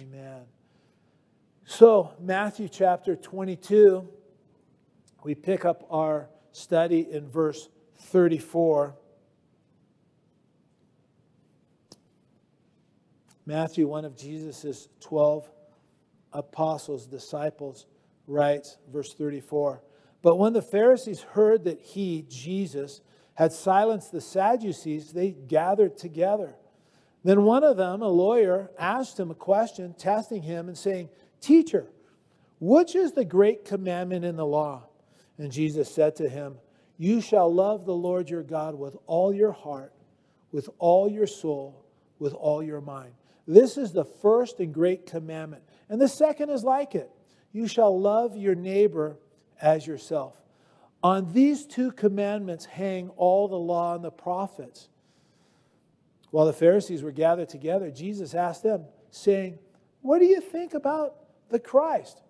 Amen. So, Matthew chapter 22, we pick up our study in verse 34. Matthew, one of Jesus' 12 apostles, disciples, writes, verse 34 But when the Pharisees heard that he, Jesus, had silenced the Sadducees, they gathered together. Then one of them, a lawyer, asked him a question, testing him and saying, Teacher, which is the great commandment in the law? And Jesus said to him, You shall love the Lord your God with all your heart, with all your soul, with all your mind. This is the first and great commandment. And the second is like it you shall love your neighbor as yourself. On these two commandments hang all the law and the prophets. While the Pharisees were gathered together, Jesus asked them, saying, What do you think about the Christ?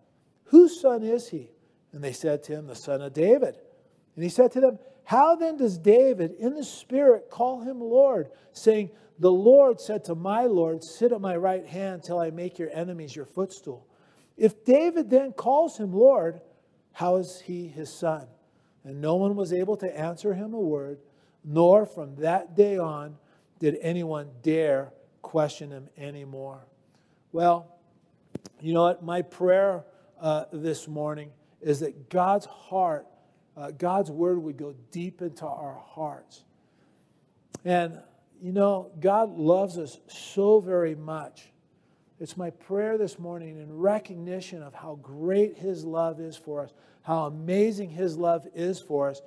Whose son is he? And they said to him, The son of David. And he said to them, How then does David in the Spirit call him Lord, saying, The Lord said to my Lord, Sit at my right hand till I make your enemies your footstool? If David then calls him Lord, how is he his son? And no one was able to answer him a word, nor from that day on did anyone dare question him anymore. Well, you know what? My prayer uh, this morning is that God's heart, uh, God's word would go deep into our hearts. And, you know, God loves us so very much it's my prayer this morning in recognition of how great His love is for us, how amazing His love is for us,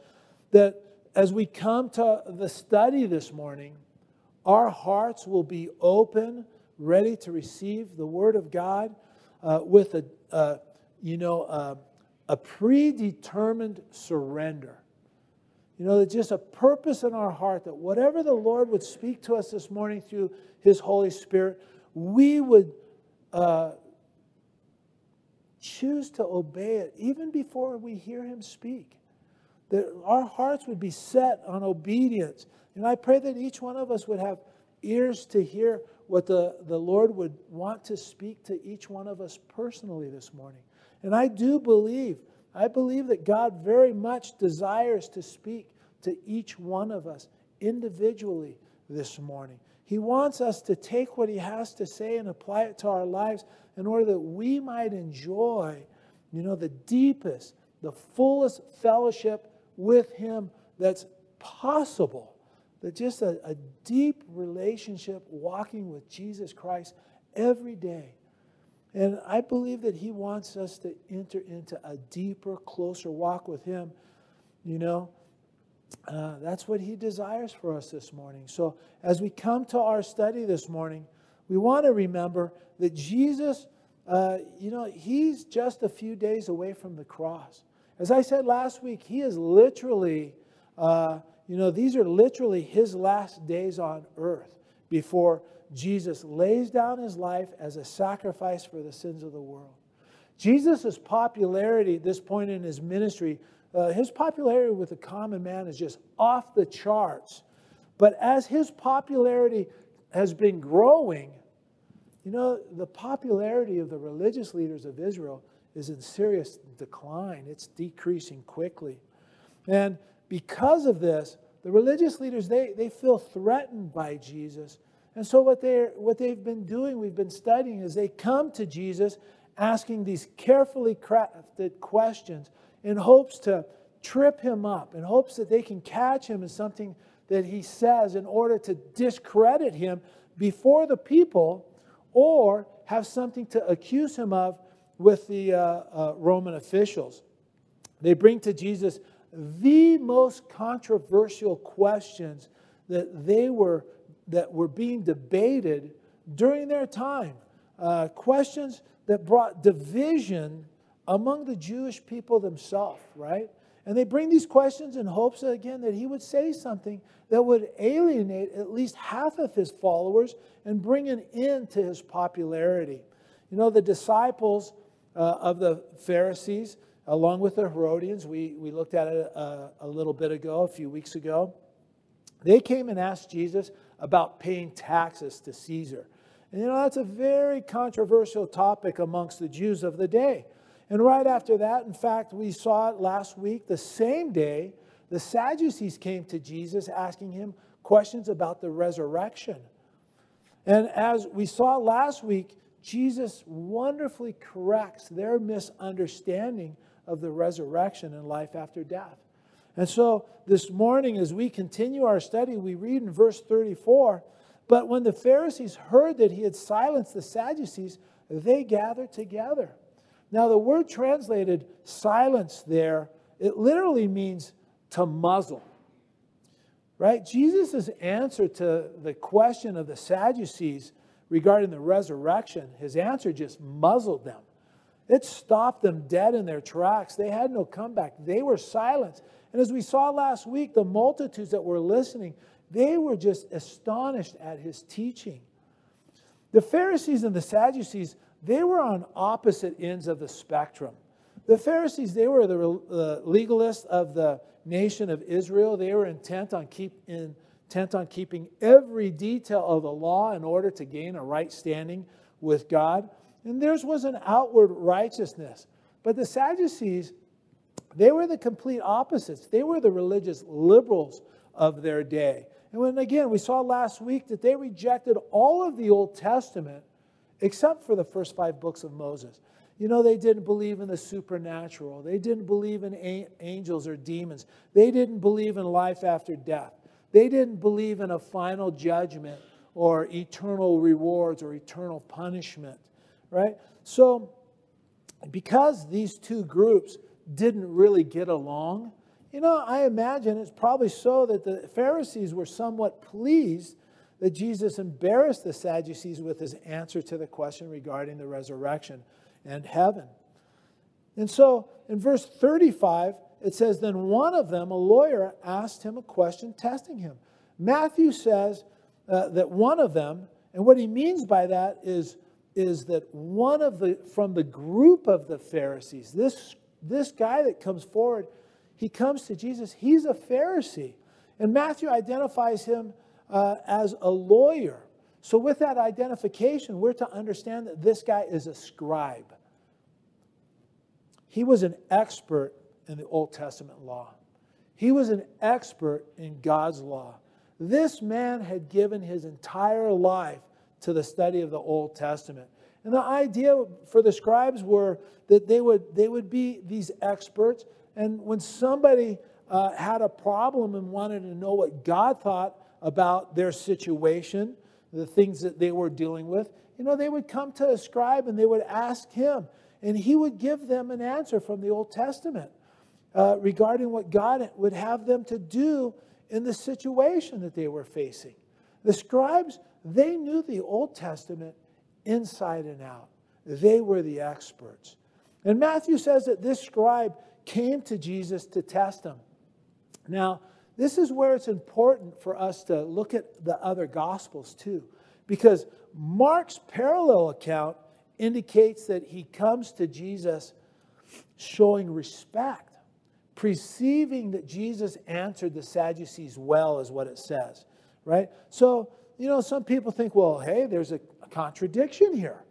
that as we come to the study this morning, our hearts will be open, ready to receive the Word of God uh, with a, uh, you know, a predetermined surrender. You know, just a purpose in our heart that whatever the Lord would speak to us this morning through His Holy Spirit, we would uh, choose to obey it even before we hear Him speak. That our hearts would be set on obedience. And I pray that each one of us would have ears to hear what the, the Lord would want to speak to each one of us personally this morning. And I do believe, I believe that God very much desires to speak to each one of us individually this morning. He wants us to take what he has to say and apply it to our lives in order that we might enjoy, you know, the deepest, the fullest fellowship with him that's possible. Just a, a deep relationship walking with Jesus Christ every day. And I believe that he wants us to enter into a deeper, closer walk with him, you know, uh, that's what he desires for us this morning. So, as we come to our study this morning, we want to remember that Jesus, uh, you know, he's just a few days away from the cross. As I said last week, he is literally, uh, you know, these are literally his last days on earth before Jesus lays down his life as a sacrifice for the sins of the world. Jesus' popularity at this point in his ministry uh, his popularity with the common man is just off the charts. But as his popularity has been growing, you know, the popularity of the religious leaders of Israel is in serious decline. It's decreasing quickly. And because of this, the religious leaders, they, they feel threatened by Jesus. And so what, they're, what they've been doing, we've been studying, is they come to Jesus asking these carefully crafted questions in hopes to trip him up, in hopes that they can catch him in something that he says in order to discredit him before the people or have something to accuse him of with the uh, uh, Roman officials. They bring to Jesus the most controversial questions that they were that were being debated during their time. Uh, questions that brought division among the Jewish people themselves, right? And they bring these questions in hopes, that, again, that he would say something that would alienate at least half of his followers and bring an end to his popularity. You know, the disciples uh, of the Pharisees, along with the Herodians, we, we looked at it a, uh, a little bit ago, a few weeks ago, they came and asked Jesus about paying taxes to Caesar. And you know, that's a very controversial topic amongst the Jews of the day. And right after that, in fact, we saw it last week, the same day, the Sadducees came to Jesus asking him questions about the resurrection. And as we saw last week, Jesus wonderfully corrects their misunderstanding of the resurrection and life after death. And so this morning, as we continue our study, we read in verse 34 But when the Pharisees heard that he had silenced the Sadducees, they gathered together. Now, the word translated silence there, it literally means to muzzle. Right? Jesus' answer to the question of the Sadducees regarding the resurrection, his answer just muzzled them. It stopped them dead in their tracks. They had no comeback. They were silenced. And as we saw last week, the multitudes that were listening, they were just astonished at his teaching. The Pharisees and the Sadducees, they were on opposite ends of the spectrum. The Pharisees, they were the legalists of the nation of Israel. They were intent on, keep, intent on keeping every detail of the law in order to gain a right standing with God. And theirs was an outward righteousness. But the Sadducees, they were the complete opposites. They were the religious liberals of their day. And when, again, we saw last week that they rejected all of the Old Testament except for the first five books of Moses. You know, they didn't believe in the supernatural. They didn't believe in angels or demons. They didn't believe in life after death. They didn't believe in a final judgment or eternal rewards or eternal punishment, right? So, because these two groups didn't really get along. You know, I imagine it's probably so that the Pharisees were somewhat pleased that Jesus embarrassed the Sadducees with his answer to the question regarding the resurrection and heaven. And so in verse 35, it says, Then one of them, a lawyer, asked him a question, testing him. Matthew says uh, that one of them, and what he means by that is, is that one of the, from the group of the Pharisees, this this guy that comes forward, he comes to Jesus. He's a Pharisee. And Matthew identifies him uh, as a lawyer. So, with that identification, we're to understand that this guy is a scribe. He was an expert in the Old Testament law, he was an expert in God's law. This man had given his entire life to the study of the Old Testament. And the idea for the scribes were that they would, they would be these experts. And when somebody uh, had a problem and wanted to know what God thought about their situation, the things that they were dealing with, you know, they would come to a scribe and they would ask him. And he would give them an answer from the Old Testament uh, regarding what God would have them to do in the situation that they were facing. The scribes, they knew the Old Testament inside and out. They were the experts. And Matthew says that this scribe came to Jesus to test him. Now, this is where it's important for us to look at the other gospels too, because Mark's parallel account indicates that he comes to Jesus showing respect, perceiving that Jesus answered the Sadducees well, is what it says, right? So, you know, some people think, well, hey, there's a contradiction here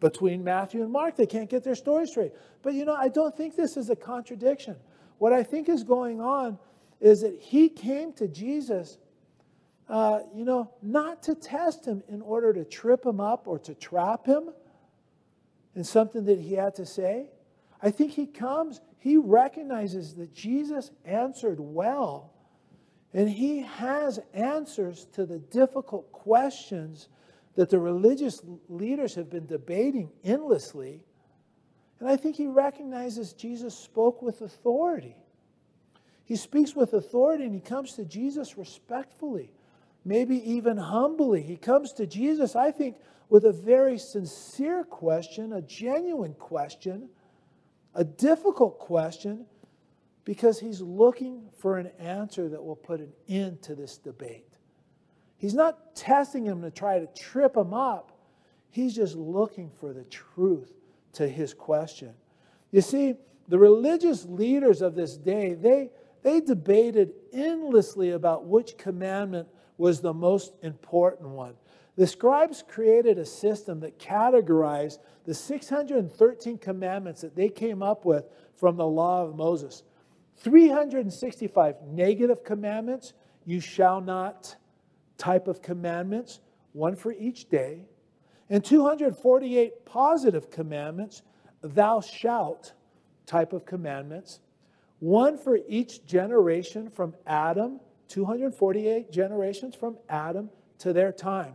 between Matthew and Mark. They can't get their story straight. But you know, I don't think this is a contradiction. What I think is going on is that he came to Jesus, uh, you know, not to test him in order to trip him up or to trap him in something that he had to say. I think he comes, he recognizes that Jesus answered well, and he has answers to the difficult questions that the religious leaders have been debating endlessly. And I think he recognizes Jesus spoke with authority. He speaks with authority and he comes to Jesus respectfully, maybe even humbly. He comes to Jesus, I think, with a very sincere question, a genuine question, a difficult question, because he's looking for an answer that will put an end to this debate. He's not testing him to try to trip him up. He's just looking for the truth to his question. You see, the religious leaders of this day, they, they debated endlessly about which commandment was the most important one. The scribes created a system that categorized the 613 commandments that they came up with from the law of Moses. 365 negative commandments, you shall not type of commandments, one for each day, and 248 positive commandments, thou shalt type of commandments, one for each generation from Adam, 248 generations from Adam to their time,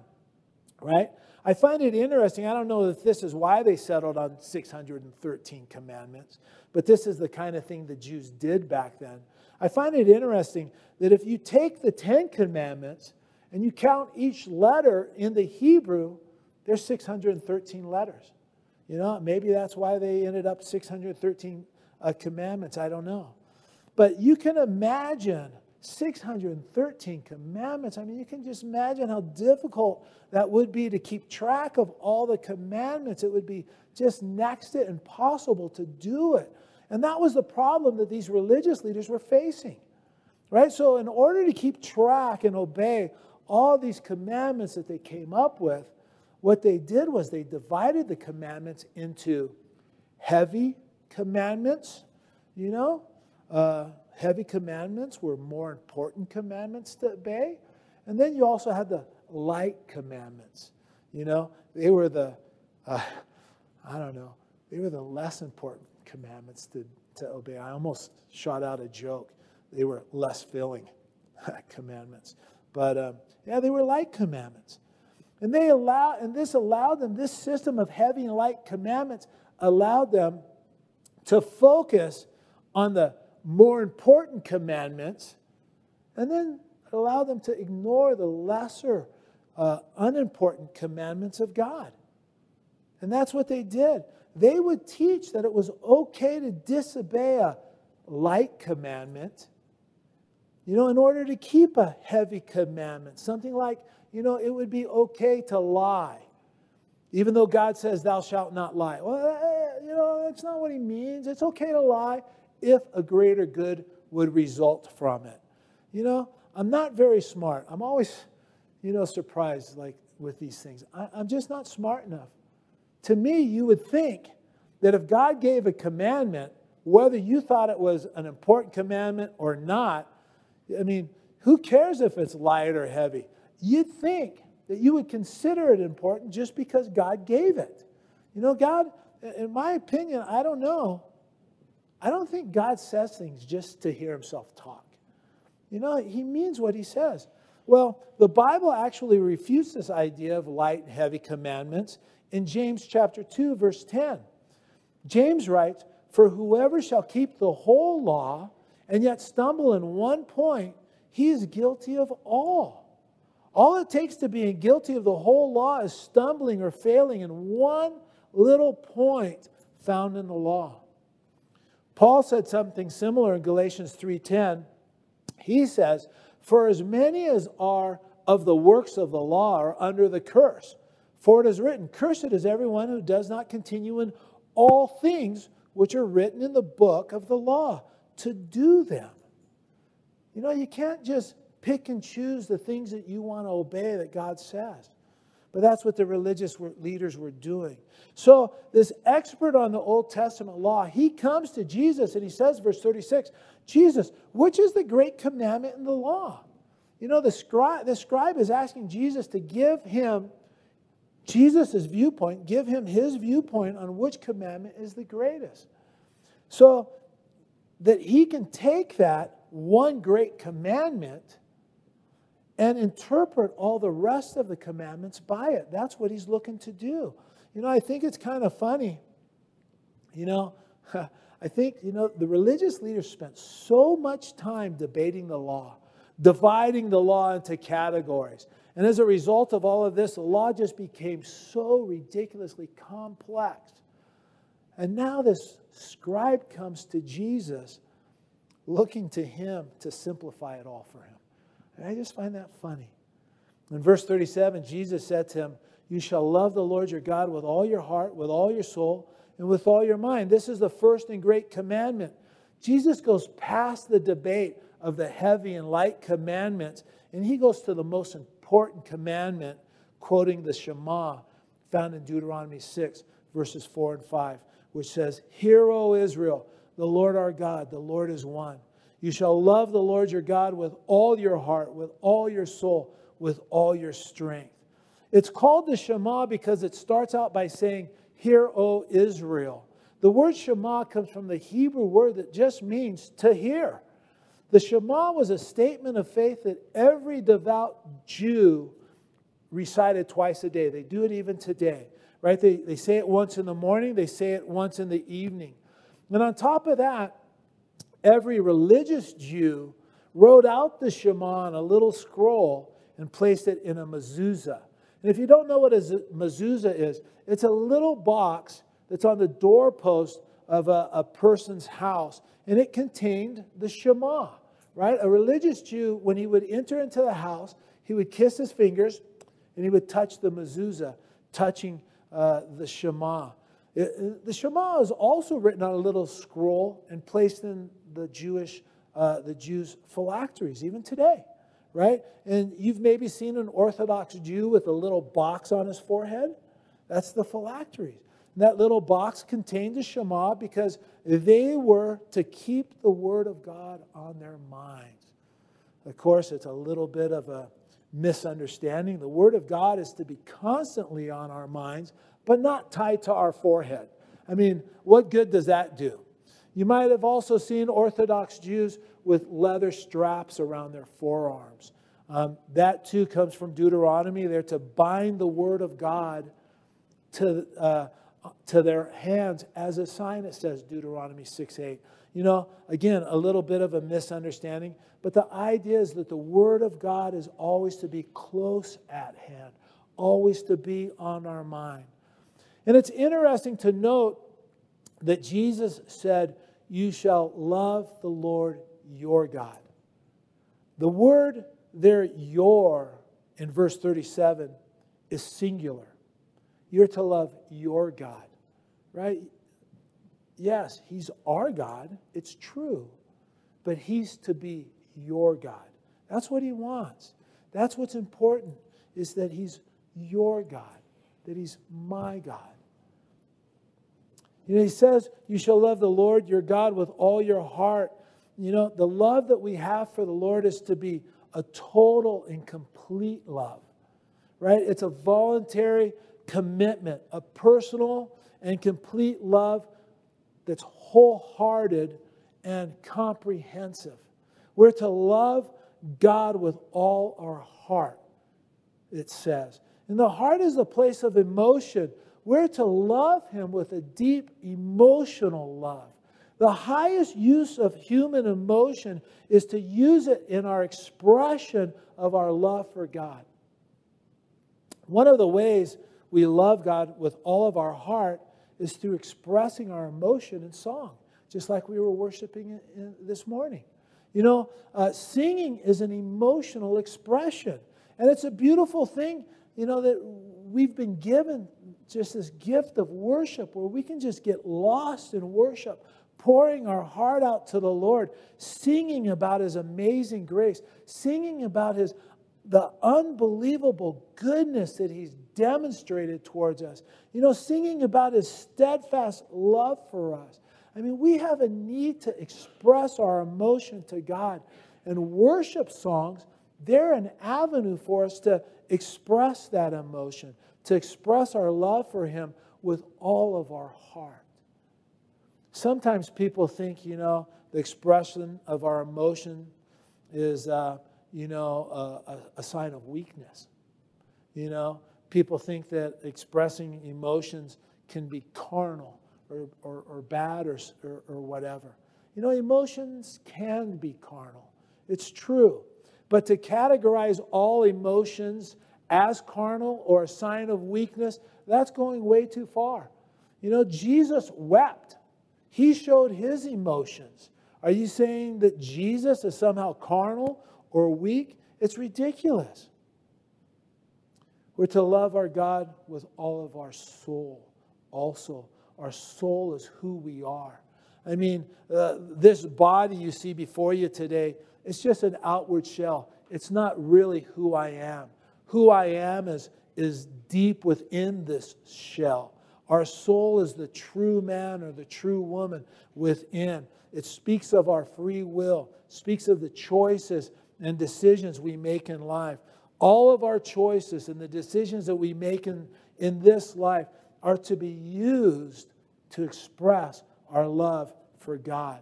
right? I find it interesting. I don't know if this is why they settled on 613 commandments, but this is the kind of thing the Jews did back then. I find it interesting that if you take the Ten Commandments and you count each letter in the Hebrew, there's 613 letters. You know, maybe that's why they ended up 613 uh, commandments. I don't know. But you can imagine 613 commandments. I mean, you can just imagine how difficult that would be to keep track of all the commandments. It would be just next to impossible to do it. And that was the problem that these religious leaders were facing. Right? So, in order to keep track and obey all these commandments that they came up with, what they did was they divided the commandments into heavy commandments, you know, uh, heavy commandments were more important commandments to obey. And then you also had the light commandments. You know, they were the, uh, I don't know, they were the less important commandments to, to obey. I almost shot out a joke. They were less filling commandments. But um, yeah, they were light commandments. And they allow, and this allowed them, this system of heavy and light commandments allowed them to focus on the more important commandments and then allow them to ignore the lesser, uh, unimportant commandments of God. And that's what they did. They would teach that it was okay to disobey a light commandment, you know, in order to keep a heavy commandment. Something like, you know, it would be okay to lie, even though God says, Thou shalt not lie. Well, eh, you know, that's not what He means. It's okay to lie if a greater good would result from it. You know, I'm not very smart. I'm always, you know, surprised like with these things. I, I'm just not smart enough. To me, you would think that if God gave a commandment, whether you thought it was an important commandment or not, I mean, who cares if it's light or heavy? You'd think that you would consider it important just because God gave it. You know, God, in my opinion, I don't know, I don't think God says things just to hear himself talk. You know, he means what he says. Well, the Bible actually refutes this idea of light and heavy commandments in James chapter 2 verse 10. James writes, "For whoever shall keep the whole law and yet stumble in one point, he is guilty of all." All it takes to being guilty of the whole law is stumbling or failing in one little point found in the law. Paul said something similar in Galatians 3:10. He says, "For as many as are of the works of the law are under the curse. For it is written, Cursed is everyone who does not continue in all things which are written in the book of the law, to do them." You know, you can't just pick and choose the things that you want to obey that God says. But that's what the religious leaders were doing. So, this expert on the Old Testament law, he comes to Jesus and he says, verse 36, Jesus, which is the great commandment in the law? You know, the scribe, the scribe is asking Jesus to give him Jesus' viewpoint, give him his viewpoint on which commandment is the greatest. So that he can take that one great commandment and interpret all the rest of the commandments by it. That's what he's looking to do. You know, I think it's kind of funny. You know, I think, you know, the religious leaders spent so much time debating the law, dividing the law into categories. And as a result of all of this, the law just became so ridiculously complex. And now this scribe comes to Jesus looking to him to simplify it all for him. And I just find that funny. In verse 37, Jesus said to him, You shall love the Lord your God with all your heart, with all your soul, and with all your mind. This is the first and great commandment. Jesus goes past the debate of the heavy and light commandments, and he goes to the most important commandment quoting the Shema found in Deuteronomy 6, verses 4 and 5, which says, Hear, O Israel, the Lord our God, the Lord is one. You shall love the Lord your God with all your heart, with all your soul, with all your strength. It's called the Shema because it starts out by saying, Hear, O Israel. The word Shema comes from the Hebrew word that just means to hear. The Shema was a statement of faith that every devout Jew recited twice a day. They do it even today, right? They, they say it once in the morning, they say it once in the evening. And on top of that, every religious Jew wrote out the Shema on a little scroll and placed it in a mezuzah. And if you don't know what a mezuzah is, it's a little box that's on the doorpost of a, a person's house, and it contained the Shema, right? A religious Jew, when he would enter into the house, he would kiss his fingers and he would touch the mezuzah, touching uh, the Shema. It, the Shema is also written on a little scroll and placed in the Jewish, uh, the Jews' phylacteries, even today, right? And you've maybe seen an Orthodox Jew with a little box on his forehead. That's the phylacteries. And that little box contained the Shema because they were to keep the Word of God on their minds. Of course, it's a little bit of a misunderstanding. The Word of God is to be constantly on our minds, but not tied to our forehead. I mean, what good does that do? You might have also seen Orthodox Jews with leather straps around their forearms. Um, that too comes from Deuteronomy. They're to bind the Word of God to, uh, to their hands as a sign, it says Deuteronomy 6 8. You know, again, a little bit of a misunderstanding, but the idea is that the Word of God is always to be close at hand, always to be on our mind. And it's interesting to note that Jesus said, You shall love the Lord your God. The word there, your, in verse 37, is singular. You're to love your God, right? yes, He's our God. It's true. But He's to be your God. That's what He wants. That's what's important, is that He's your God, that He's my God. He says, You shall love the Lord your God with all your heart. You know, the love that we have for the Lord is to be a total and complete love, right? It's a voluntary commitment, a personal and complete love that's wholehearted and comprehensive. We're to love God with all our heart, it says. And the heart is a place of emotion. We're to love Him with a deep emotional love. The highest use of human emotion is to use it in our expression of our love for God. One of the ways we love God with all of our heart is through expressing our emotion in song, just like we were worshiping this morning. You know, uh, singing is an emotional expression, and it's a beautiful thing, you know, that we've been given just this gift of worship where we can just get lost in worship, pouring our heart out to the Lord, singing about His amazing grace, singing about His the unbelievable goodness that He's demonstrated towards us. You know, singing about his steadfast love for us. I mean, we have a need to express our emotion to God. And worship songs, they're an avenue for us to express that emotion, to express our love for Him with all of our heart. Sometimes people think, you know, the expression of our emotion is, uh, you know, a, a sign of weakness. You know, people think that expressing emotions can be carnal or, or, or bad or, or, or whatever. You know, emotions can be carnal. It's true. But to categorize all emotions as carnal or a sign of weakness, that's going way too far. You know, Jesus wept, he showed his emotions. Are you saying that Jesus is somehow carnal or weak? It's ridiculous. We're to love our God with all of our soul. Also, our soul is who we are. I mean, uh, this body you see before you today, it's just an outward shell. It's not really who I am. Who I am is is deep within this shell. Our soul is the true man or the true woman within. It speaks of our free will, speaks of the choices and decisions we make in life. All of our choices and the decisions that we make in, in this life are to be used to express our love for God.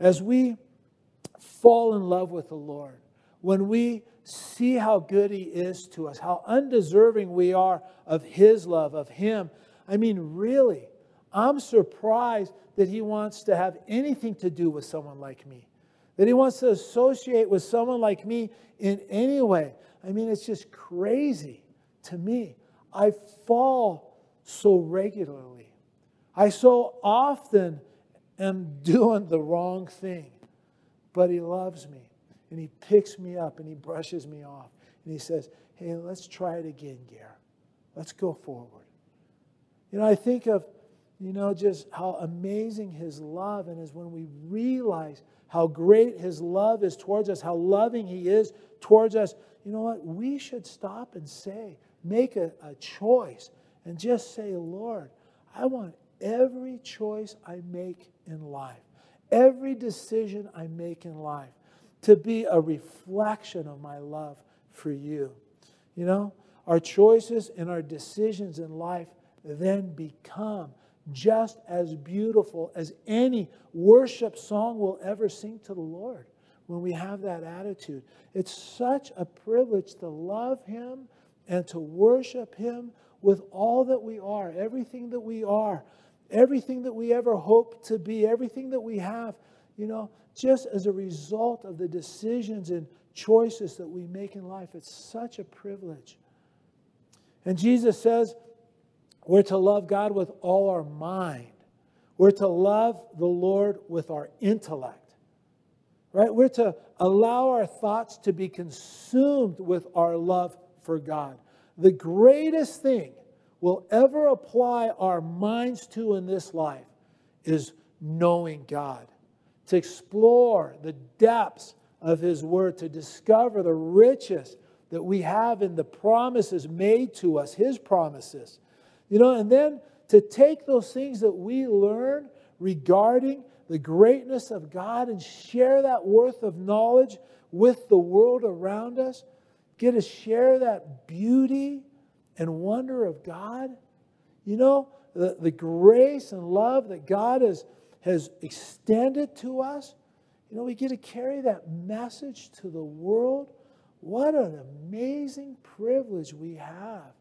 As we fall in love with the Lord, when we see how good He is to us, how undeserving we are of His love, of Him, I mean, really, I'm surprised that He wants to have anything to do with someone like me, that He wants to associate with someone like me in any way. I mean, it's just crazy to me. I fall so regularly. I so often am doing the wrong thing, but He loves me and He picks me up and He brushes me off and He says, Hey, let's try it again, Gare. Let's go forward. You know, I think of, you know, just how amazing His love and is when we realize how great His love is towards us, how loving He is towards us. You know what? We should stop and say, make a, a choice and just say, Lord, I want every choice I make in life, every decision I make in life to be a reflection of my love for you. You know, our choices and our decisions in life then become just as beautiful as any worship song will ever sing to the Lord when we have that attitude. It's such a privilege to love Him and to worship Him with all that we are, everything that we are, everything that we ever hope to be, everything that we have, you know, just as a result of the decisions and choices that we make in life. It's such a privilege. And Jesus says we're to love God with all our mind. We're to love the Lord with our intellect. Right? We're to allow our thoughts to be consumed with our love for God. The greatest thing we'll ever apply our minds to in this life is knowing God, to explore the depths of His Word, to discover the riches that we have in the promises made to us, His promises. You know, and then to take those things that we learn regarding the greatness of God and share that worth of knowledge with the world around us, get to share that beauty and wonder of God. You know, the, the grace and love that God has, has extended to us. You know, we get to carry that message to the world. What an amazing privilege we have.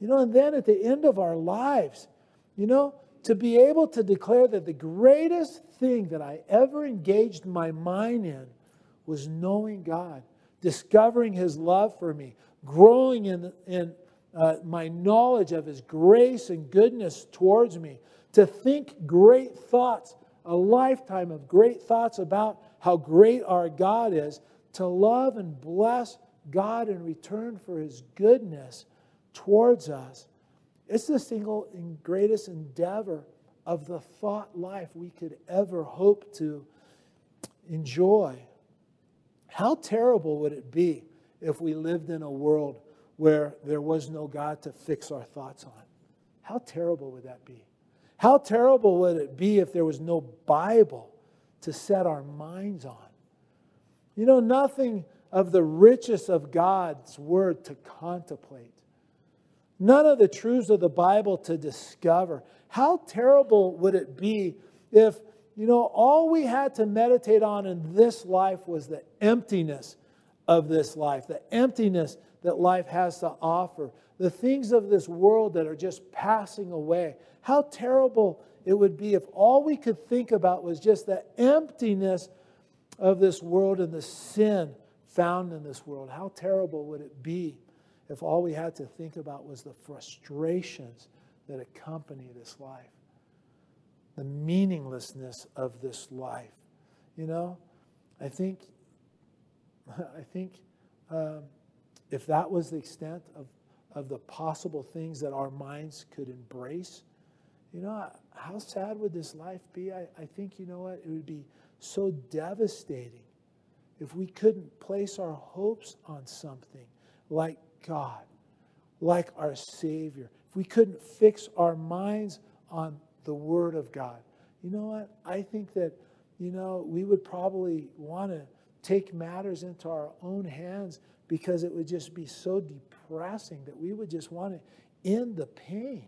You know, and then at the end of our lives, you know, to be able to declare that the greatest thing that I ever engaged my mind in was knowing God, discovering His love for me, growing in, in uh, my knowledge of His grace and goodness towards me, to think great thoughts, a lifetime of great thoughts about how great our God is, to love and bless God in return for His goodness towards us. It's the single and greatest endeavor of the thought life we could ever hope to enjoy. How terrible would it be if we lived in a world where there was no God to fix our thoughts on? How terrible would that be? How terrible would it be if there was no Bible to set our minds on? You know, nothing of the richest of God's word to contemplate. None of the truths of the Bible to discover. How terrible would it be if, you know, all we had to meditate on in this life was the emptiness of this life, the emptiness that life has to offer, the things of this world that are just passing away. How terrible it would be if all we could think about was just the emptiness of this world and the sin found in this world. How terrible would it be if all we had to think about was the frustrations that accompany this life, the meaninglessness of this life. You know, I think, I think um, if that was the extent of, of the possible things that our minds could embrace, you know, how sad would this life be? I, I think, you know what, it would be so devastating if we couldn't place our hopes on something like God like our Savior, if we couldn't fix our minds on the Word of God, you know what? I think that, you know, we would probably want to take matters into our own hands because it would just be so depressing that we would just want to end the pain.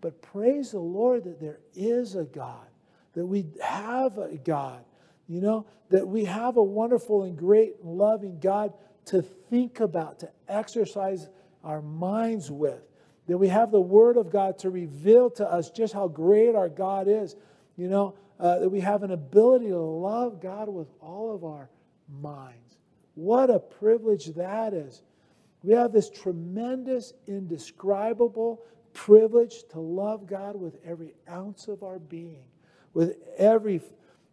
But praise the Lord that there is a God, that we have a God, you know, that we have a wonderful and great and loving God to think about, to exercise our minds with, that we have the Word of God to reveal to us just how great our God is, you know, uh, that we have an ability to love God with all of our minds. What a privilege that is. We have this tremendous, indescribable privilege to love God with every ounce of our being, with every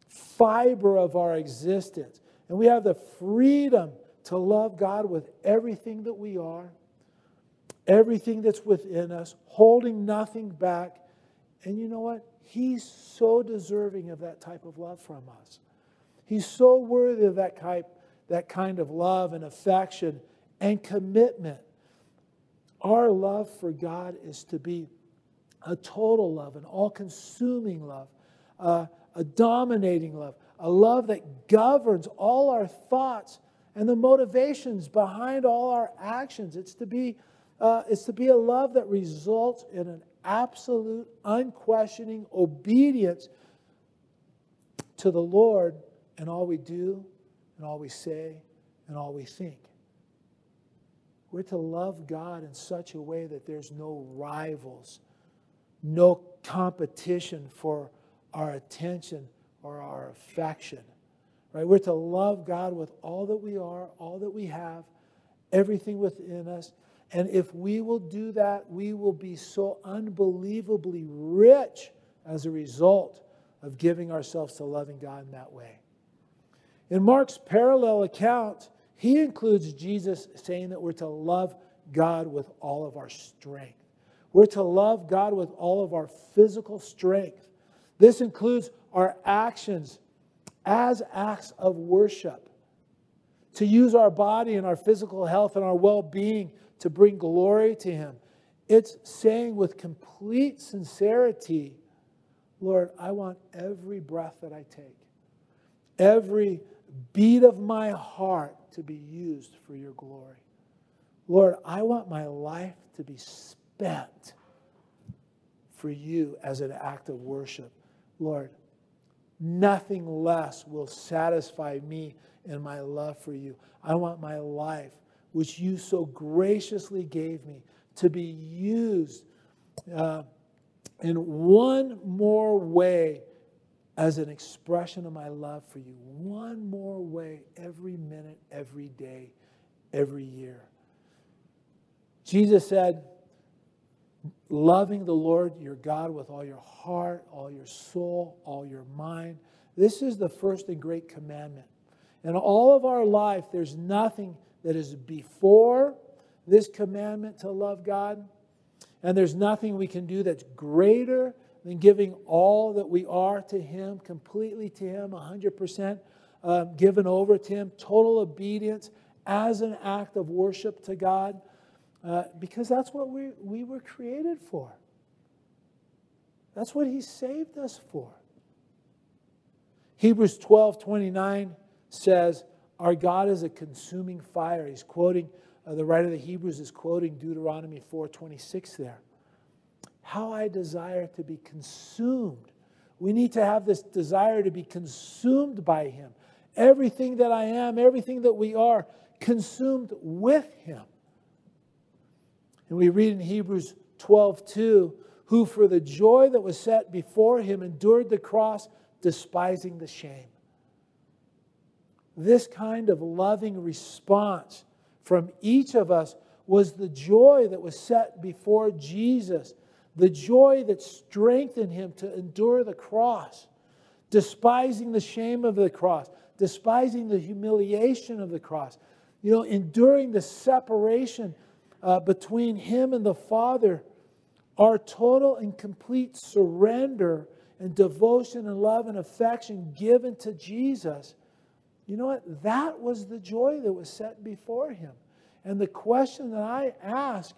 fiber of our existence. And we have the freedom to love God with everything that we are, everything that's within us, holding nothing back. And you know what? He's so deserving of that type of love from us. He's so worthy of that type, that kind of love and affection and commitment. Our love for God is to be a total love, an all consuming love, uh, a dominating love, a love that governs all our thoughts and the motivations behind all our actions. It's to be, uh, it's to be a love that results in an absolute, unquestioning obedience to the Lord in all we do, and all we say, and all we think. We're to love God in such a way that there's no rivals, no competition for our attention or our affection. Right? We're to love God with all that we are, all that we have, everything within us. And if we will do that, we will be so unbelievably rich as a result of giving ourselves to loving God in that way. In Mark's parallel account, he includes Jesus saying that we're to love God with all of our strength. We're to love God with all of our physical strength. This includes our actions as acts of worship, to use our body and our physical health and our well being to bring glory to Him. It's saying with complete sincerity, Lord, I want every breath that I take, every beat of my heart to be used for your glory. Lord, I want my life to be spent for you as an act of worship. Lord, Nothing less will satisfy me in my love for you. I want my life, which you so graciously gave me, to be used uh, in one more way as an expression of my love for you. One more way every minute, every day, every year. Jesus said, loving the Lord your God with all your heart, all your soul, all your mind. This is the first and great commandment. In all of our life, there's nothing that is before this commandment to love God, and there's nothing we can do that's greater than giving all that we are to Him, completely to Him, 100% um, given over to Him, total obedience as an act of worship to God. Uh, because that's what we, we were created for. That's what He saved us for. Hebrews 12 29 says, Our God is a consuming fire. He's quoting, uh, the writer of the Hebrews is quoting Deuteronomy 4 26 there. How I desire to be consumed. We need to have this desire to be consumed by Him. Everything that I am, everything that we are, consumed with Him. And we read in Hebrews 12, 2, who for the joy that was set before him endured the cross, despising the shame. This kind of loving response from each of us was the joy that was set before Jesus, the joy that strengthened him to endure the cross, despising the shame of the cross, despising the humiliation of the cross, you know, enduring the separation uh, between him and the Father, our total and complete surrender and devotion and love and affection given to Jesus, you know what? That was the joy that was set before him. And the question that I ask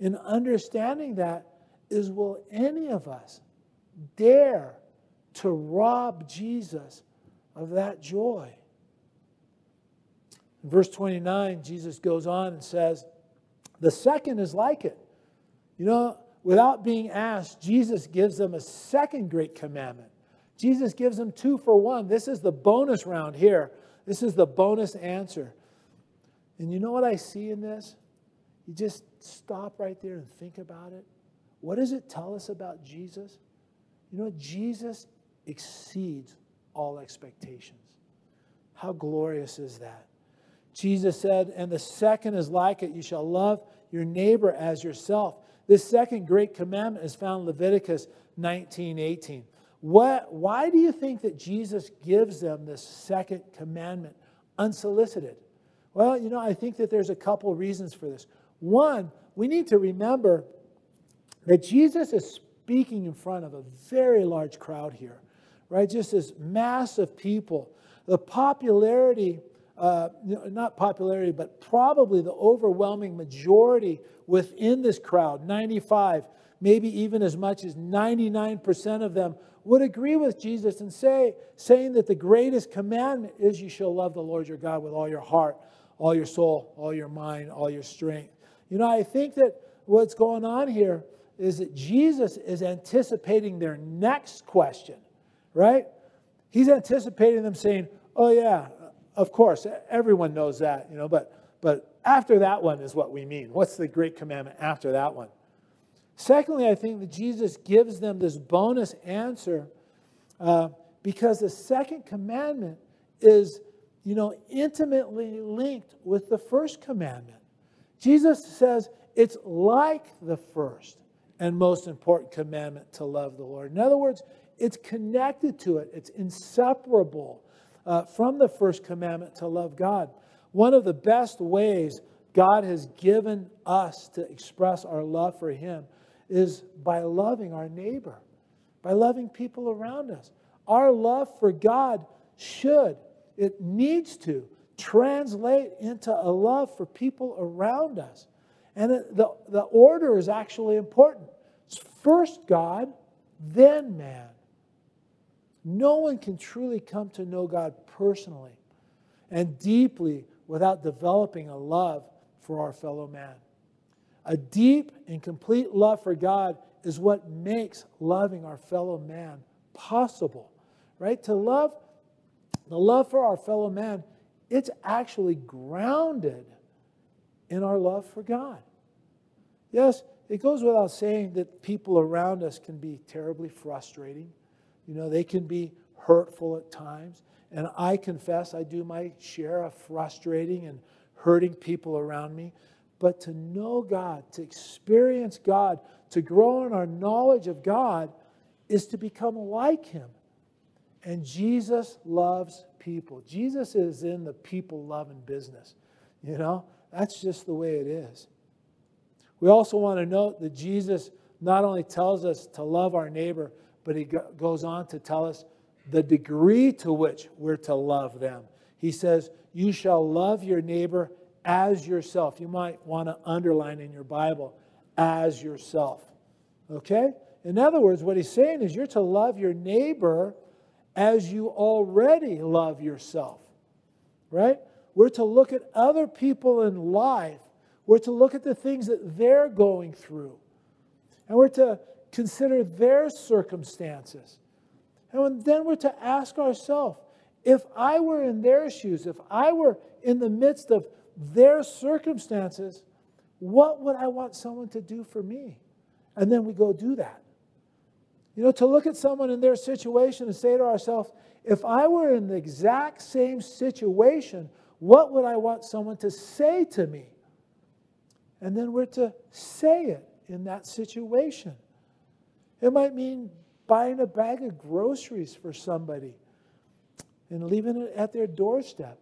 in understanding that is will any of us dare to rob Jesus of that joy? In verse 29, Jesus goes on and says, The second is like it. You know, without being asked, Jesus gives them a second great commandment. Jesus gives them two for one. This is the bonus round here. This is the bonus answer. And you know what I see in this? You just stop right there and think about it. What does it tell us about Jesus? You know, Jesus exceeds all expectations. How glorious is that? Jesus said, and the second is like it you shall love your neighbor as yourself. This second great commandment is found in Leviticus 19 18. What, why do you think that Jesus gives them this second commandment unsolicited? Well, you know, I think that there's a couple reasons for this. One, we need to remember that Jesus is speaking in front of a very large crowd here, right? Just this mass of people. The popularity uh, not popularity, but probably the overwhelming majority within this crowd, 95, maybe even as much as 99% of them, would agree with Jesus and say, saying that the greatest commandment is you shall love the Lord your God with all your heart, all your soul, all your mind, all your strength. You know, I think that what's going on here is that Jesus is anticipating their next question, right? He's anticipating them saying, Oh, yeah, of course, everyone knows that, you know, but, but after that one is what we mean. What's the great commandment after that one? Secondly, I think that Jesus gives them this bonus answer uh, because the second commandment is, you know, intimately linked with the first commandment. Jesus says it's like the first and most important commandment to love the Lord. In other words, it's connected to it, it's inseparable uh, from the first commandment to love God. One of the best ways God has given us to express our love for Him is by loving our neighbor, by loving people around us. Our love for God should, it needs to, translate into a love for people around us. And the, the order is actually important. It's first God, then man. No one can truly come to know God personally and deeply without developing a love for our fellow man. A deep and complete love for God is what makes loving our fellow man possible, right? To love, the love for our fellow man, it's actually grounded in our love for God. Yes, it goes without saying that people around us can be terribly frustrating you know, they can be hurtful at times. And I confess I do my share of frustrating and hurting people around me. But to know God, to experience God, to grow in our knowledge of God is to become like Him. And Jesus loves people. Jesus is in the people loving business. You know, that's just the way it is. We also want to note that Jesus not only tells us to love our neighbor, but he goes on to tell us the degree to which we're to love them. He says, You shall love your neighbor as yourself. You might want to underline in your Bible, as yourself. Okay? In other words, what he's saying is you're to love your neighbor as you already love yourself. Right? We're to look at other people in life. We're to look at the things that they're going through. And we're to consider their circumstances. And then we're to ask ourselves if I were in their shoes, if I were in the midst of their circumstances, what would I want someone to do for me? And then we go do that. You know, to look at someone in their situation and say to ourselves, if I were in the exact same situation, what would I want someone to say to me? And then we're to say it in that situation. It might mean buying a bag of groceries for somebody and leaving it at their doorstep,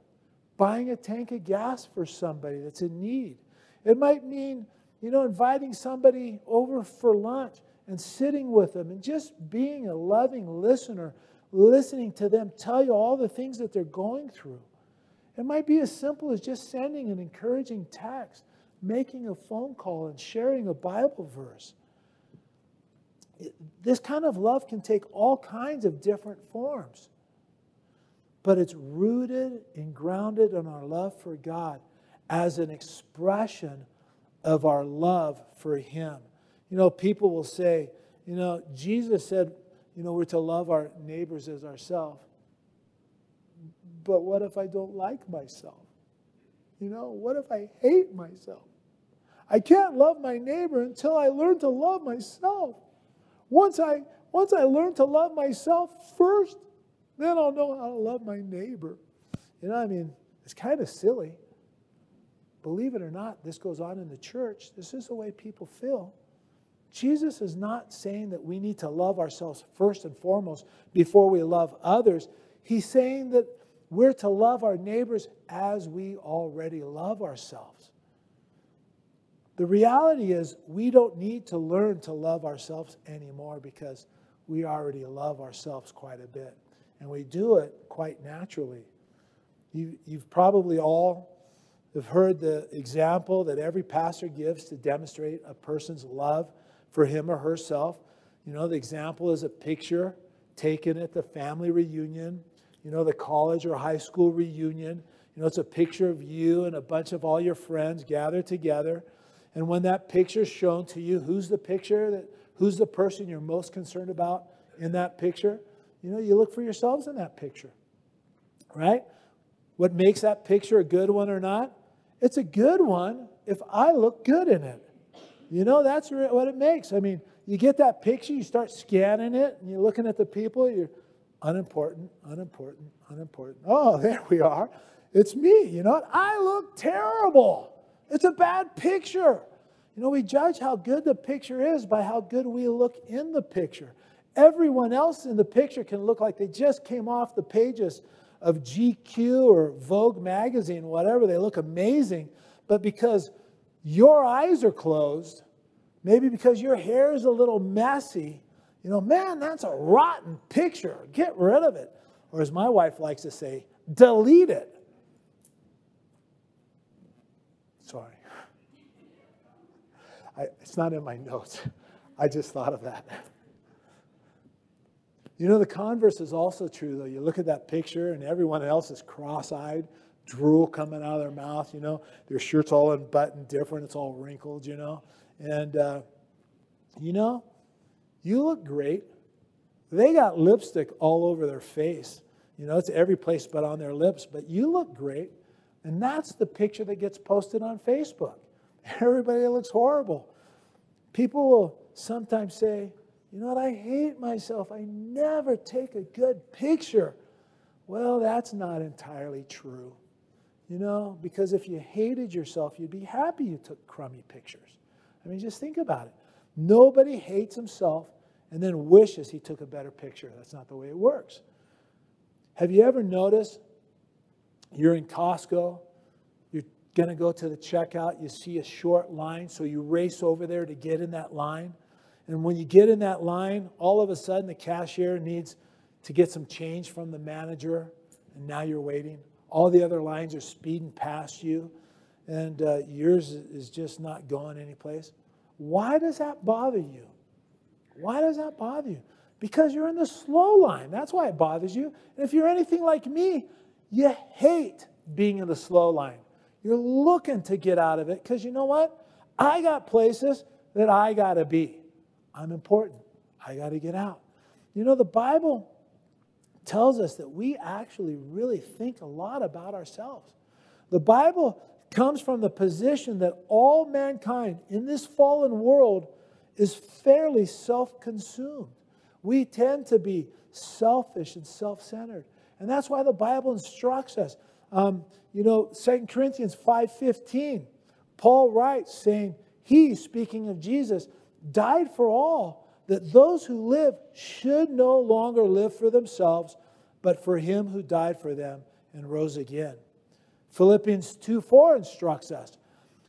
buying a tank of gas for somebody that's in need. It might mean, you know, inviting somebody over for lunch and sitting with them and just being a loving listener, listening to them tell you all the things that they're going through. It might be as simple as just sending an encouraging text, making a phone call and sharing a Bible verse. This kind of love can take all kinds of different forms, but it's rooted and grounded in our love for God as an expression of our love for Him. You know, people will say, you know, Jesus said, you know, we're to love our neighbors as ourselves. But what if I don't like myself? You know, what if I hate myself? I can't love my neighbor until I learn to love myself. Once I once I learn to love myself first, then I'll know how to love my neighbor. You know, I mean, it's kind of silly. Believe it or not, this goes on in the church. This is the way people feel. Jesus is not saying that we need to love ourselves first and foremost before we love others. He's saying that we're to love our neighbors as we already love ourselves. The reality is, we don't need to learn to love ourselves anymore because we already love ourselves quite a bit. And we do it quite naturally. You, have probably all have heard the example that every pastor gives to demonstrate a person's love for him or herself. You know, the example is a picture taken at the family reunion, you know, the college or high school reunion. You know, it's a picture of you and a bunch of all your friends gathered together. And when that picture is shown to you, who's the picture that who's the person you're most concerned about in that picture? You know, you look for yourselves in that picture. Right? What makes that picture a good one or not? It's a good one if I look good in it. You know, that's what it makes. I mean, you get that picture, you start scanning it, and you're looking at the people, you're unimportant, unimportant, unimportant. Oh, there we are. It's me. You know what? I look terrible. It's a bad picture. You know, we judge how good the picture is by how good we look in the picture. Everyone else in the picture can look like they just came off the pages of GQ or Vogue magazine, whatever. They look amazing. But because your eyes are closed, maybe because your hair is a little messy, you know, man, that's a rotten picture. Get rid of it. Or as my wife likes to say, delete it. Sorry. I, it's not in my notes. I just thought of that. You know, the converse is also true, though. You look at that picture, and everyone else is cross eyed, drool coming out of their mouth, you know. Their shirt's all unbuttoned, different, it's all wrinkled, you know. And, uh, you know, you look great. They got lipstick all over their face. You know, it's every place but on their lips, but you look great. And that's the picture that gets posted on Facebook. Everybody looks horrible. People will sometimes say, you know what, I hate myself. I never take a good picture. Well, that's not entirely true. You know, because if you hated yourself, you'd be happy you took crummy pictures. I mean, just think about it. Nobody hates himself and then wishes he took a better picture. That's not the way it works. Have you ever noticed you're in Costco, you're going to go to the checkout, you see a short line, so you race over there to get in that line. And when you get in that line, all of a sudden the cashier needs to get some change from the manager, and now you're waiting. All the other lines are speeding past you, and uh, yours is just not going anyplace. Why does that bother you? Why does that bother you? Because you're in the slow line. That's why it bothers you. And if you're anything like me, you hate being in the slow line. You're looking to get out of it because you know what? I got places that I got to be. I'm important. I got to get out. You know, the Bible tells us that we actually really think a lot about ourselves. The Bible comes from the position that all mankind in this fallen world is fairly self consumed. We tend to be selfish and self centered. And that's why the Bible instructs us. Um, you know, 2 Corinthians 5.15, Paul writes saying, He, speaking of Jesus, died for all, that those who live should no longer live for themselves, but for him who died for them and rose again. Philippians 2 4 instructs us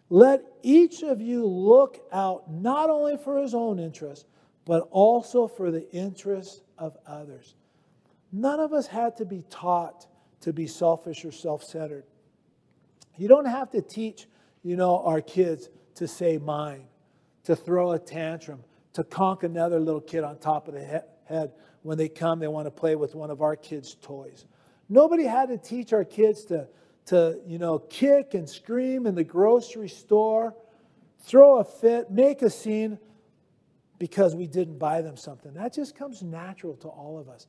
let each of you look out not only for his own interest, but also for the interests of others. None of us had to be taught to be selfish or self centered. You don't have to teach you know, our kids to say mine, to throw a tantrum, to conk another little kid on top of the he- head when they come, they want to play with one of our kids' toys. Nobody had to teach our kids to, to you know, kick and scream in the grocery store, throw a fit, make a scene because we didn't buy them something. That just comes natural to all of us.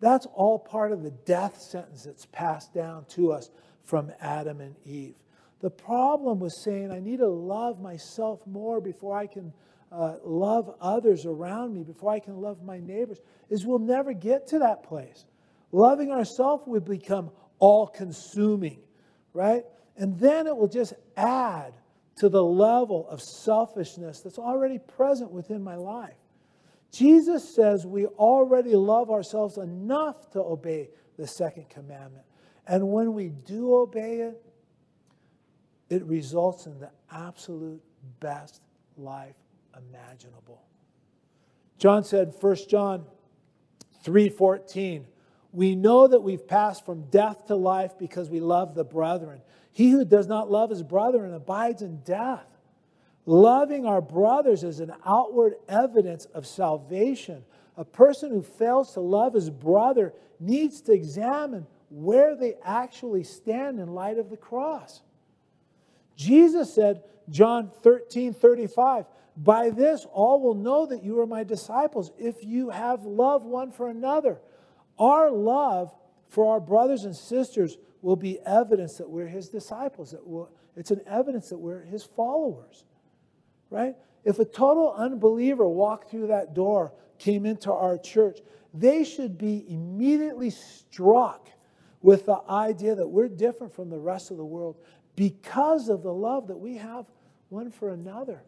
That's all part of the death sentence that's passed down to us from Adam and Eve. The problem was saying, I need to love myself more before I can uh, love others around me, before I can love my neighbors, is we'll never get to that place. Loving ourselves would become all consuming, right? And then it will just add to the level of selfishness that's already present within my life. Jesus says we already love ourselves enough to obey the second commandment. And when we do obey it, it results in the absolute best life imaginable. John said, 1 John 3:14, we know that we've passed from death to life because we love the brethren. He who does not love his brethren abides in death. Loving our brothers is an outward evidence of salvation. A person who fails to love his brother needs to examine where they actually stand in light of the cross. Jesus said, John 13 35, by this all will know that you are my disciples if you have love one for another. Our love for our brothers and sisters will be evidence that we're his disciples. That will, it's an evidence that we're his followers, right? If a total unbeliever walked through that door, came into our church, they should be immediately struck with the idea that we're different from the rest of the world because of the love that we have one for another.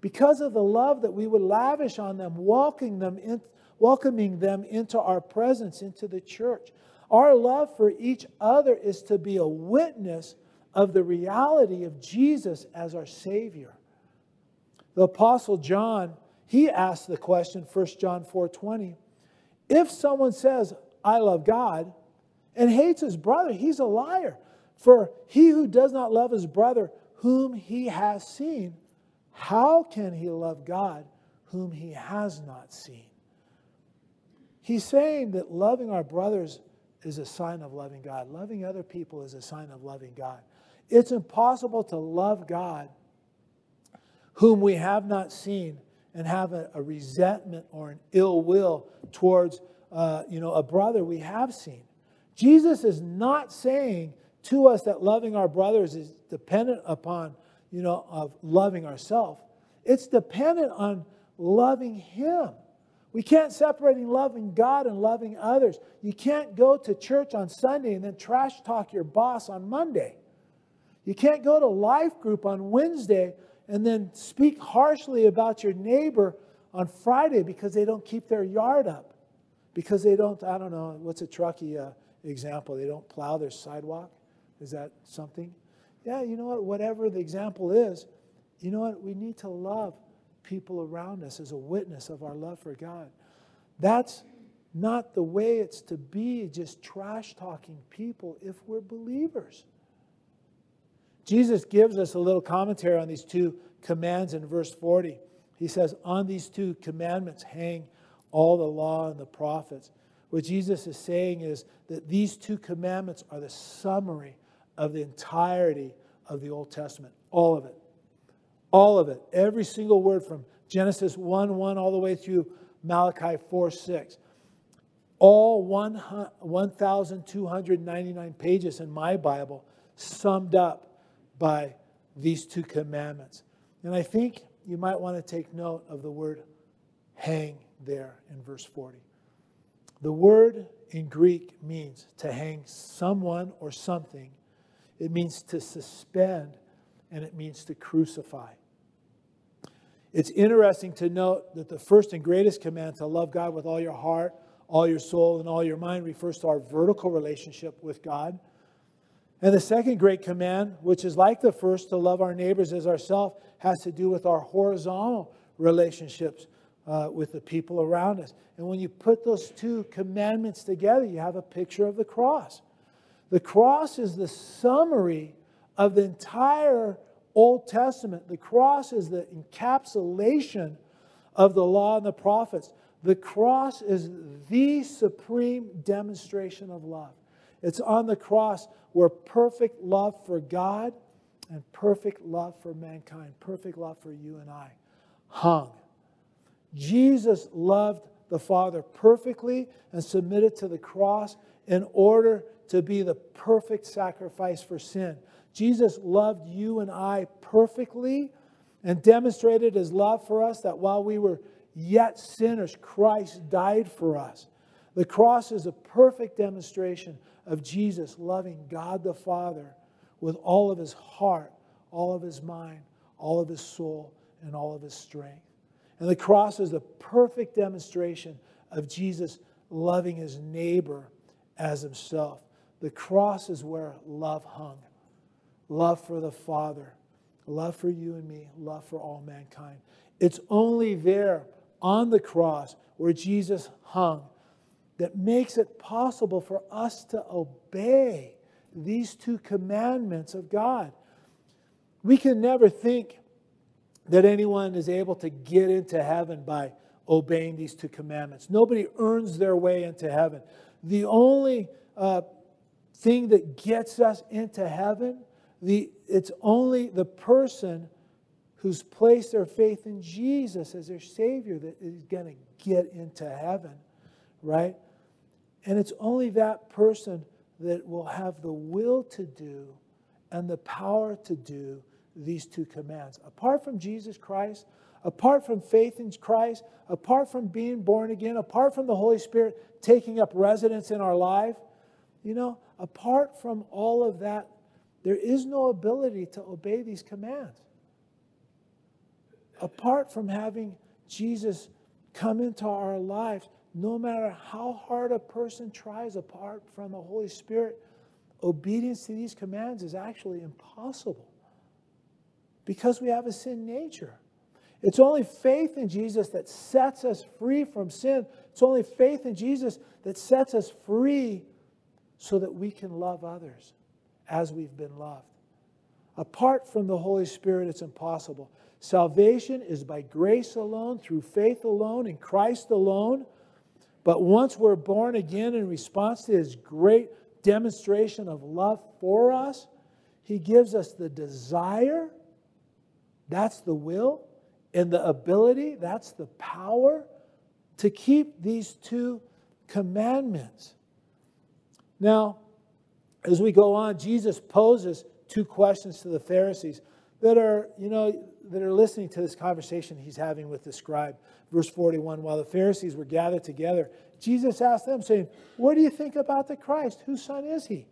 Because of the love that we would lavish on them, welcoming them, in, welcoming them into our presence, into the church. Our love for each other is to be a witness of the reality of Jesus as our Savior. The Apostle John, he asked the question, 1 John 4:20, if someone says, I love God, and hates his brother, he's a liar. For he who does not love his brother, whom he has seen, how can he love God whom he has not seen? He's saying that loving our brothers is a sign of loving God. Loving other people is a sign of loving God. It's impossible to love God whom we have not seen and have a, a resentment or an ill will towards uh, you know, a brother we have seen. Jesus is not saying to us that loving our brothers is dependent upon, you know, of loving ourselves. It's dependent on loving Him. We can't separate loving God and loving others. You can't go to church on Sunday and then trash talk your boss on Monday. You can't go to life group on Wednesday and then speak harshly about your neighbor on Friday because they don't keep their yard up. Because they don't, I don't know, what's a trucky uh, example? They don't plow their sidewalk. Is that something? Yeah, you know what? Whatever the example is, you know what? We need to love people around us as a witness of our love for God. That's not the way it's to be, just trash talking people if we're believers. Jesus gives us a little commentary on these two commands in verse 40. He says, On these two commandments hang all the law and the prophets. What Jesus is saying is that these two commandments are the summary of the entirety of the Old Testament, all of it. All of it. Every single word from Genesis 1 1 all the way through Malachi 4 6. All 1,299 pages in my Bible summed up by these two commandments. And I think you might want to take note of the word hang there in verse 40. The word in Greek means to hang someone or something, it means to suspend, and it means to crucify. It's interesting to note that the first and greatest command to love God with all your heart, all your soul, and all your mind refers to our vertical relationship with God. And the second great command, which is like the first, to love our neighbors as ourselves, has to do with our horizontal relationships uh, with the people around us. And when you put those two commandments together, you have a picture of the cross. The cross is the summary of the entire Old Testament. The cross is the encapsulation of the law and the prophets. The cross is the supreme demonstration of love. It's on the cross where perfect love for God and perfect love for mankind, perfect love for you and I, hung. Jesus loved the Father perfectly and submitted to the cross in order to be the perfect sacrifice for sin. Jesus loved you and I perfectly and demonstrated his love for us that while we were yet sinners, Christ died for us. The cross is a perfect demonstration of Jesus loving God the Father with all of his heart, all of his mind, all of his soul, and all of his strength. And the cross is the perfect demonstration of Jesus loving his neighbor as himself. The cross is where love hung love for the Father, love for you and me, love for all mankind. It's only there on the cross where Jesus hung that makes it possible for us to obey these two commandments of God. We can never think that anyone is able to get into heaven by obeying these two commandments. Nobody earns their way into heaven. The only uh, thing that gets us into heaven, the, it's only the person who's placed their faith in Jesus as their Savior that is going to get into heaven, right? And it's only that person that will have the will to do and the power to do these two commands. Apart from Jesus Christ, apart from faith in Christ, apart from being born again, apart from the Holy Spirit taking up residence in our life, you know, apart from all of that, there is no ability to obey these commands. Apart from having Jesus come into our lives, no matter how hard a person tries apart from the Holy Spirit, obedience to these commands is actually impossible because we have a sin nature. It's only faith in Jesus that sets us free from sin. It's only faith in Jesus that sets us free so that we can love others as we've been loved. Apart from the Holy Spirit, it's impossible. Salvation is by grace alone, through faith alone, in Christ alone. But once we're born again in response to his great demonstration of love for us, he gives us the desire, that's the will, and the ability, that's the power to keep these two commandments. Now, as we go on, Jesus poses two questions to the Pharisees that are, you know, that are listening to this conversation he's having with the scribe. Verse 41 While the Pharisees were gathered together, Jesus asked them, saying, What do you think about the Christ? Whose son is he?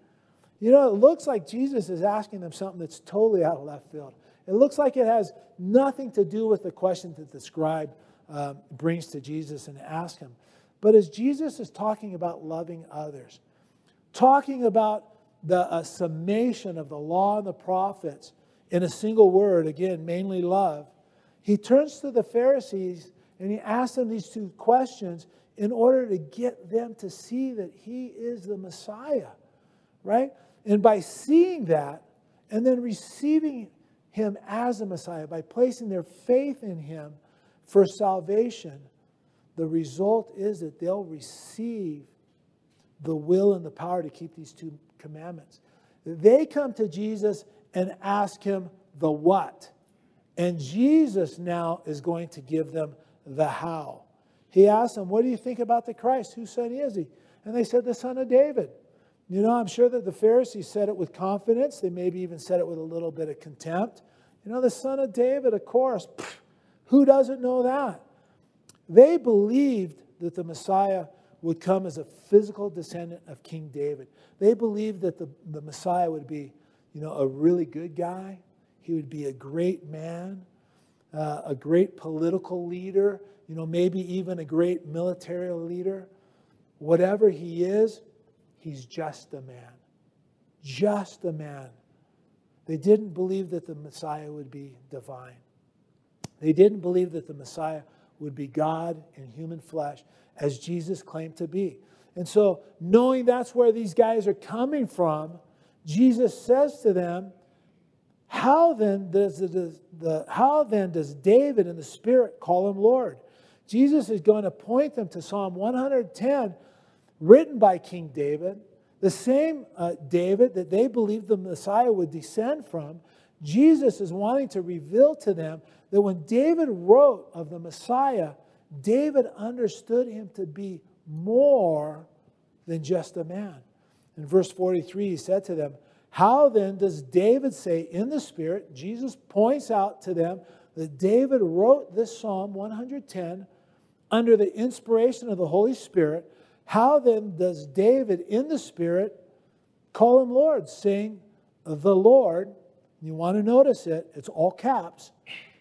You know, it looks like Jesus is asking them something that's totally out of left field. It looks like it has nothing to do with the question that the scribe uh, brings to Jesus and asks him. But as Jesus is talking about loving others, talking about the uh, summation of the law and the prophets in a single word, again, mainly love, he turns to the Pharisees and he asks them these two questions in order to get them to see that he is the Messiah, right? And by seeing that and then receiving him as a Messiah, by placing their faith in him for salvation, the result is that they'll receive the will and the power to keep these two commandments. They come to Jesus and ask him the what. And Jesus now is going to give them the how. He asked them, What do you think about the Christ? Whose son is he? And they said, The son of David. You know, I'm sure that the Pharisees said it with confidence. They maybe even said it with a little bit of contempt. You know, the son of David, of course. Pff, who doesn't know that? They believed that the Messiah would come as a physical descendant of King David. They believed that the, the Messiah would be, you know, a really good guy. He would be a great man, uh, a great political leader, you know, maybe even a great military leader. Whatever he is, he's just a man. Just a man. They didn't believe that the Messiah would be divine. They didn't believe that the Messiah would be God in human flesh as Jesus claimed to be. And so, knowing that's where these guys are coming from, Jesus says to them, How then does the, the, how then does David in the Spirit call him Lord? Jesus is going to point them to Psalm 110, written by King David, the same uh, David that they believed the Messiah would descend from. Jesus is wanting to reveal to them that when David wrote of the Messiah, David understood him to be more than just a man. In verse 43, he said to them, How then does David say in the Spirit? Jesus points out to them that David wrote this Psalm 110 under the inspiration of the Holy Spirit. How then does David in the Spirit call him Lord, saying, The Lord, you want to notice it, it's all caps.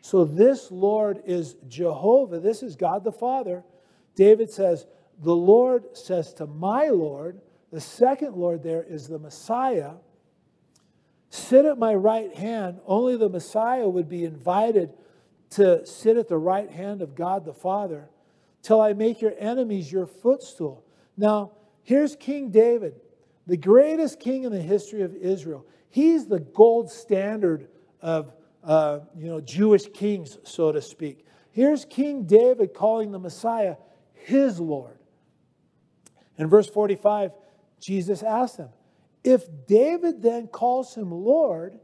So this Lord is Jehovah, this is God the Father. David says, The Lord says to my Lord, the second Lord there is the Messiah. Sit at my right hand. Only the Messiah would be invited to sit at the right hand of God the Father till I make your enemies your footstool. Now, here's King David, the greatest king in the history of Israel. He's the gold standard of uh, you know, Jewish kings, so to speak. Here's King David calling the Messiah his Lord. In verse 45, Jesus asked him, If David then calls him Lord,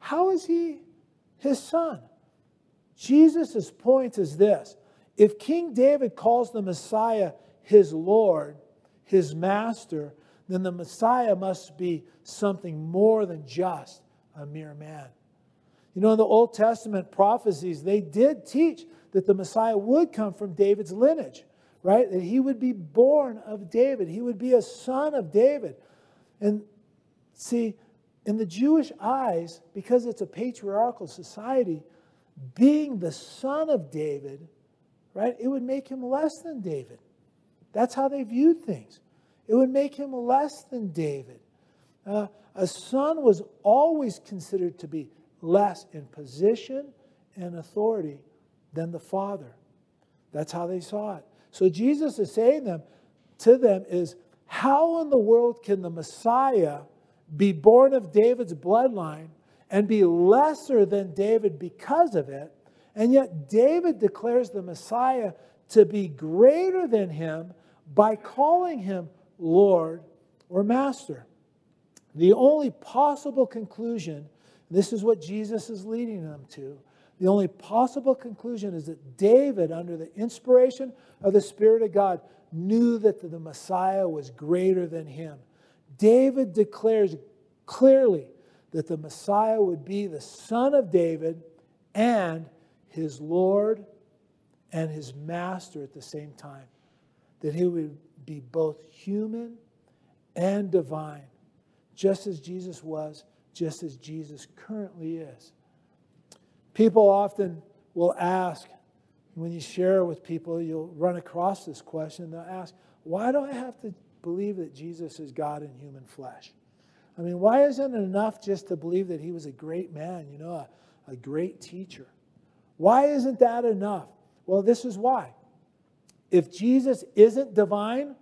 how is he his son? Jesus' point is this if King David calls the Messiah his Lord, his master, then the Messiah must be something more than just a mere man. You know, in the Old Testament prophecies, they did teach that the Messiah would come from David's lineage, right? That he would be born of David, he would be a son of David. And see, in the Jewish eyes, because it's a patriarchal society, being the son of David right? It would make him less than David. That's how they viewed things. It would make him less than David. Uh, a son was always considered to be less in position and authority than the father. That's how they saw it. So Jesus is saying them to them is how in the world can the Messiah be born of David's bloodline and be lesser than David because of it and yet, David declares the Messiah to be greater than him by calling him Lord or Master. The only possible conclusion, this is what Jesus is leading them to, the only possible conclusion is that David, under the inspiration of the Spirit of God, knew that the Messiah was greater than him. David declares clearly that the Messiah would be the son of David and his Lord and his master at the same time. That he would be both human and divine, just as Jesus was, just as Jesus currently is. People often will ask, when you share with people, you'll run across this question. They'll ask, why do I have to believe that Jesus is God in human flesh? I mean, why isn't it enough just to believe that he was a great man, you know, a, a great teacher? Why isn't that enough? Well, this is why. If Jesus isn't divine,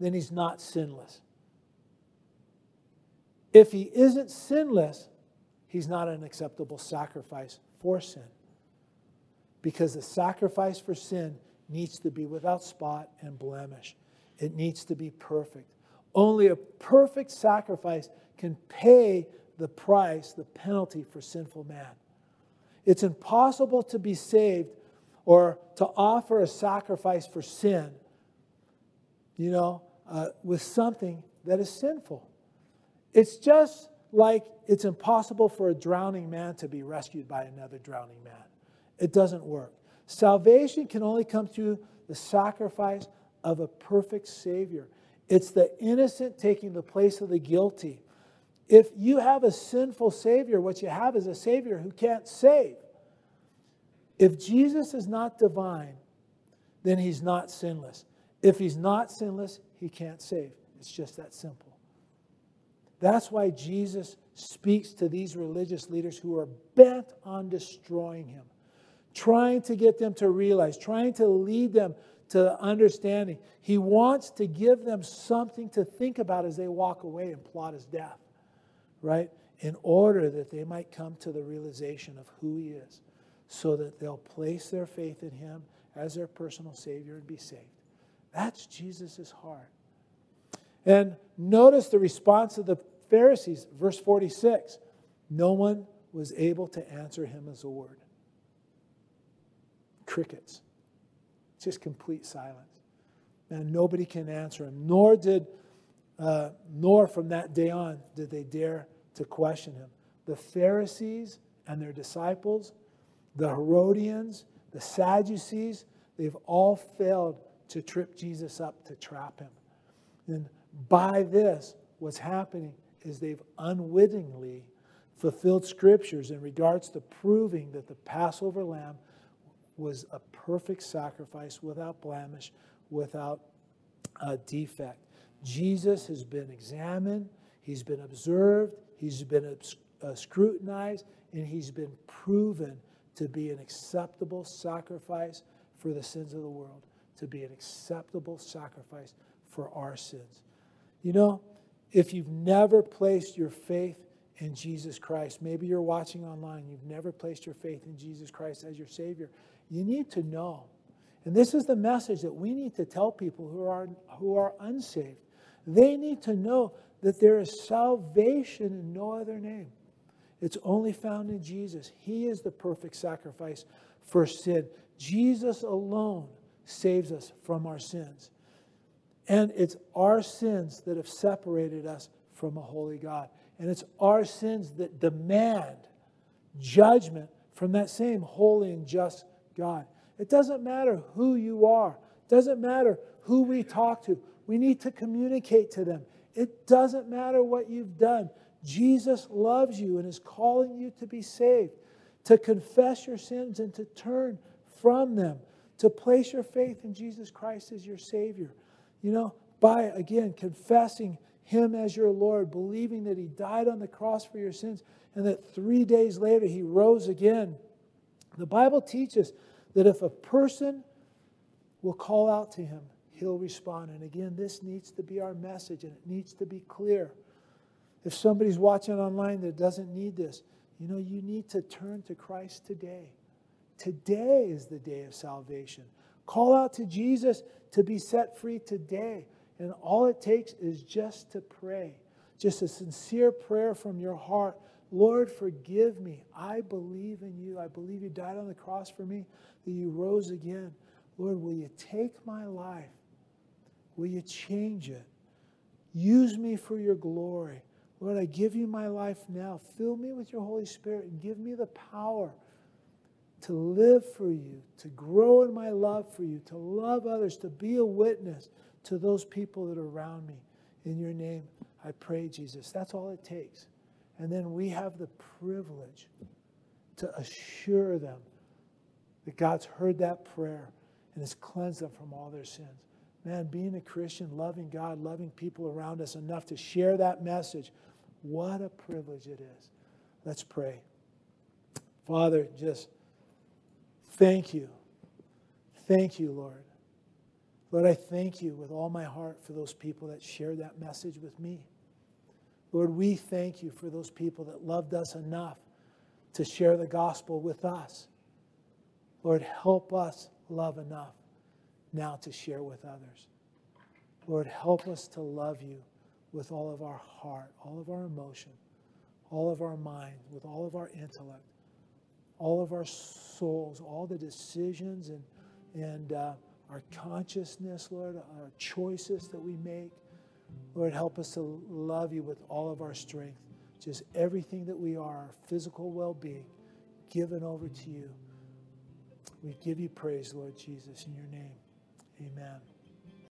then he's not sinless. If he isn't sinless, he's not an acceptable sacrifice for sin. Because the sacrifice for sin needs to be without spot and blemish, it needs to be perfect. Only a perfect sacrifice can pay the price, the penalty for sinful man. It's impossible to be saved or to offer a sacrifice for sin, you know, uh, with something that is sinful. It's just like it's impossible for a drowning man to be rescued by another drowning man. It doesn't work. Salvation can only come through the sacrifice of a perfect Savior. It's the innocent taking the place of the guilty. If you have a sinful Savior, what you have is a Savior who can't save. If Jesus is not divine, then he's not sinless. If he's not sinless, he can't save. It's just that simple. That's why Jesus speaks to these religious leaders who are bent on destroying him, trying to get them to realize, trying to lead them to understanding. He wants to give them something to think about as they walk away and plot his death, right? in order that they might come to the realization of who He is, so that they'll place their faith in Him as their personal Savior and be saved. That's Jesus' heart. And notice the response of the Pharisees, verse 46. No one was able to answer him as a word. Crickets. Just complete silence. And nobody can answer him. Nor did, uh, nor from that day on did they dare to question him. The Pharisees and their disciples, the Herodians, the Sadducees, they've all failed to trip Jesus up to trap him. And by this, what's happening is they've unwittingly fulfilled scriptures in regards to proving that the Passover lamb was a perfect sacrifice without blemish, without a defect. Jesus has been examined, he's been observed, he's been uh, scrutinized, and he's been proven to be an acceptable sacrifice for the sins of the world, to be an acceptable sacrifice for our sins. You know, if you've never placed your faith in Jesus Christ, maybe you're watching online, you've never placed your faith in Jesus Christ as your Savior, you need to know. And this is the message that we need to tell people who are, who are unsaved. They need to know that there is salvation in no other name. It's only found in Jesus. He is the perfect sacrifice for sin. Jesus alone saves us from our sins. And it's our sins that have separated us from a holy God. And it's our sins that demand judgment from that same holy and just God. It doesn't matter who you are, it doesn't matter who we talk to. We need to communicate to them. It doesn't matter what you've done. Jesus loves you and is calling you to be saved, to confess your sins and to turn from them, to place your faith in Jesus Christ as your Savior. You know, by again confessing Him as your Lord, believing that He died on the cross for your sins, and that three days later He rose again. The Bible teaches that if a person will call out to Him, He'll respond. And again, this needs to be our message and it needs to be clear. If somebody's watching online that doesn't need this, you know, you need to turn to Christ today. Today is the day of salvation. Call out to Jesus to be set free today. And all it takes is just to pray, just a sincere prayer from your heart. Lord, forgive me. I believe in you. I believe you died on the cross for me, that you rose again. Lord, will you take my life? Will you change it? Use me for your glory. Lord, I give you my life now. Fill me with your Holy Spirit and give me the power to live for you, to grow in my love for you, to love others, to be a witness to those people that are around me. In your name, I pray, Jesus. That's all it takes. And then we have the privilege to assure them that God's heard that prayer and has cleansed them from all their sins. Man, being a Christian, loving God, loving people around us enough to share that message, what a privilege it is. Let's pray. Father, just. Thank you. Thank you, Lord. Lord, I thank you with all my heart for those people that shared that message with me. Lord, we thank you for those people that loved us enough to share the gospel with us. Lord, help us love enough now to share with others. Lord, help us to love you with all of our heart, all of our emotion, all of our mind, with all of our intellect all of our souls, all the decisions and, and uh, our consciousness, Lord, our choices that we make. Lord, help us to love you with all of our strength. Just everything that we are, our physical well being, given over to you. We give you praise, Lord Jesus, in your name. Amen.